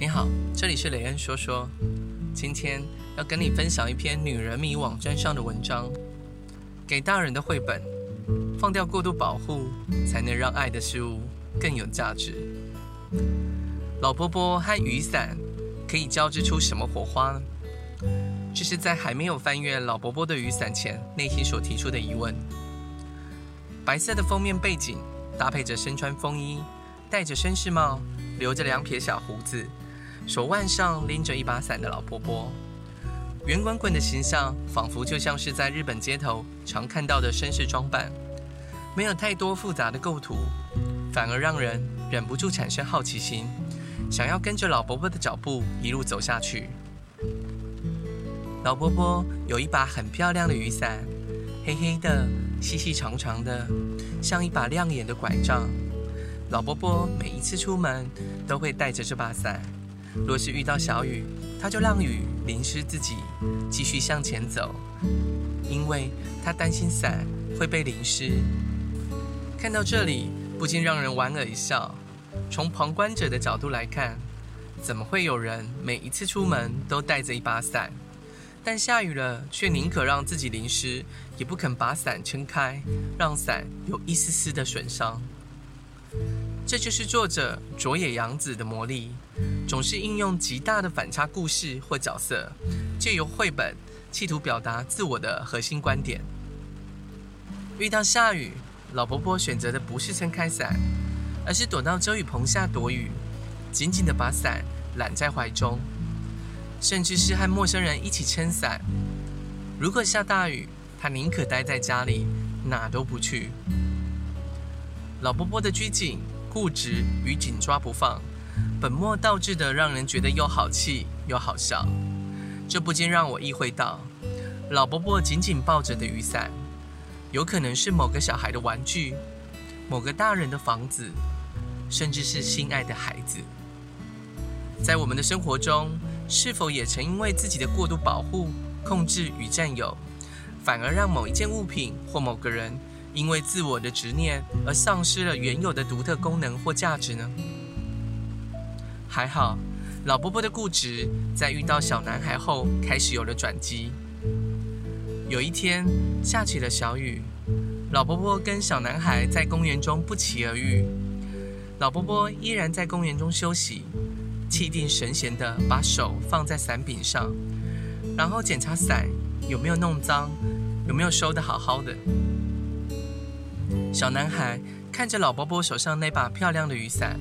你好，这里是雷恩说说。今天要跟你分享一篇女人迷网站上的文章。给大人的绘本，放掉过度保护，才能让爱的事物更有价值。老婆婆和雨伞可以交织出什么火花呢？这是在还没有翻阅老婆婆的雨伞前，内心所提出的疑问。白色的封面背景搭配着身穿风衣、戴着绅士帽、留着两撇小胡子。手腕上拎着一把伞的老婆婆，圆滚滚的形象，仿佛就像是在日本街头常看到的绅士装扮，没有太多复杂的构图，反而让人忍不住产生好奇心，想要跟着老婆婆的脚步一路走下去。老婆婆有一把很漂亮的雨伞，黑黑的，细细长长的，像一把亮眼的拐杖。老婆婆每一次出门都会带着这把伞。若是遇到小雨，他就让雨淋湿自己，继续向前走，因为他担心伞会被淋湿。看到这里，不禁让人莞尔一笑。从旁观者的角度来看，怎么会有人每一次出门都带着一把伞，但下雨了却宁可让自己淋湿，也不肯把伞撑开，让伞有一丝丝的损伤？这就是作者佐野洋子的魔力，总是应用极大的反差故事或角色，借由绘本企图表达自我的核心观点。遇到下雨，老婆婆选择的不是撑开伞，而是躲到遮雨棚下躲雨，紧紧地把伞揽在怀中，甚至是和陌生人一起撑伞。如果下大雨，她宁可待在家里，哪都不去。老婆婆的拘谨。固执与紧抓不放，本末倒置的让人觉得又好气又好笑。这不禁让我意会到，老婆婆紧紧抱着的雨伞，有可能是某个小孩的玩具，某个大人的房子，甚至是心爱的孩子。在我们的生活中，是否也曾因为自己的过度保护、控制与占有，反而让某一件物品或某个人，因为自我的执念而丧失了原有的独特功能或价值呢？还好，老伯伯的固执在遇到小男孩后开始有了转机。有一天下起了小雨，老伯伯跟小男孩在公园中不期而遇。老伯伯依然在公园中休息，气定神闲地把手放在伞柄上，然后检查伞有没有弄脏，有没有收得好好的。小男孩看着老伯伯手上那把漂亮的雨伞，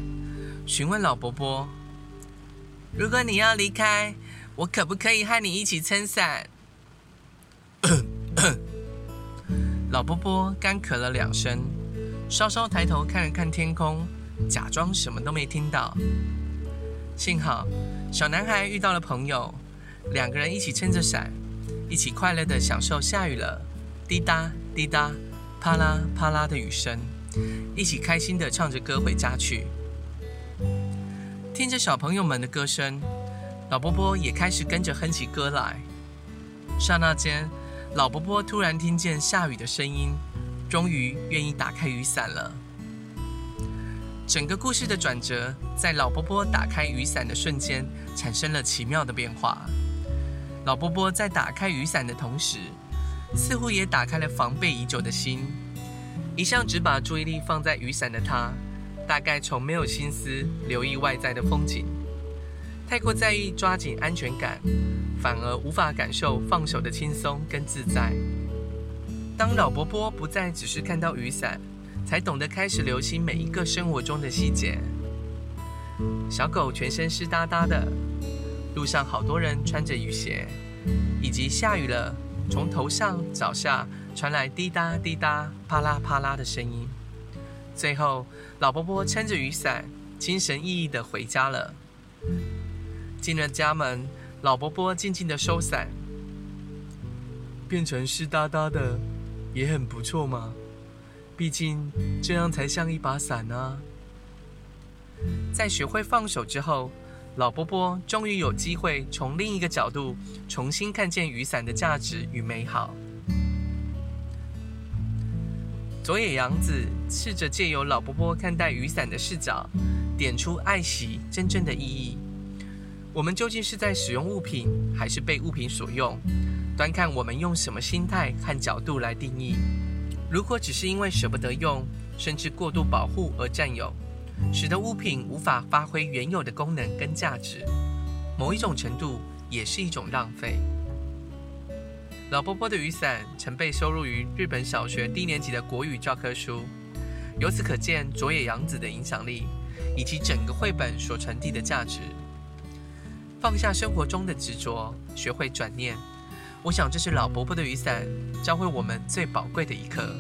询问老伯伯：“如果你要离开，我可不可以和你一起撑伞？” 老伯伯干咳了两声，稍稍抬头看了看天空，假装什么都没听到。幸好小男孩遇到了朋友，两个人一起撑着伞，一起快乐地享受下雨了，滴答滴答。啪啦啪啦的雨声，一起开心地唱着歌回家去。听着小朋友们的歌声，老婆婆也开始跟着哼起歌来。刹那间，老婆婆突然听见下雨的声音，终于愿意打开雨伞了。整个故事的转折，在老婆婆打开雨伞的瞬间，产生了奇妙的变化。老婆婆在打开雨伞的同时，似乎也打开了防备已久的心。一向只把注意力放在雨伞的他，大概从没有心思留意外在的风景，太过在意抓紧安全感，反而无法感受放手的轻松跟自在。当老伯伯不再只是看到雨伞，才懂得开始留心每一个生活中的细节。小狗全身湿哒哒的，路上好多人穿着雨鞋，以及下雨了。从头上脚下传来滴答滴答、啪啦啪啦的声音。最后，老婆婆撑着雨伞，精神奕奕地回家了。进了家门，老婆婆静静地收伞，变成湿哒哒的，也很不错嘛。毕竟这样才像一把伞呢。在学会放手之后，老波波终于有机会从另一个角度重新看见雨伞的价值与美好。佐野洋子试着借由老波波看待雨伞的视角，点出爱惜真正的意义，我们究竟是在使用物品，还是被物品所用？端看我们用什么心态和角度来定义。如果只是因为舍不得用，甚至过度保护而占有，使得物品无法发挥原有的功能跟价值，某一种程度也是一种浪费。老伯伯的雨伞曾被收录于日本小学低年级的国语教科书，由此可见佐野洋子的影响力，以及整个绘本所传递的价值。放下生活中的执着，学会转念。我想这是老伯伯的雨伞教会我们最宝贵的一课。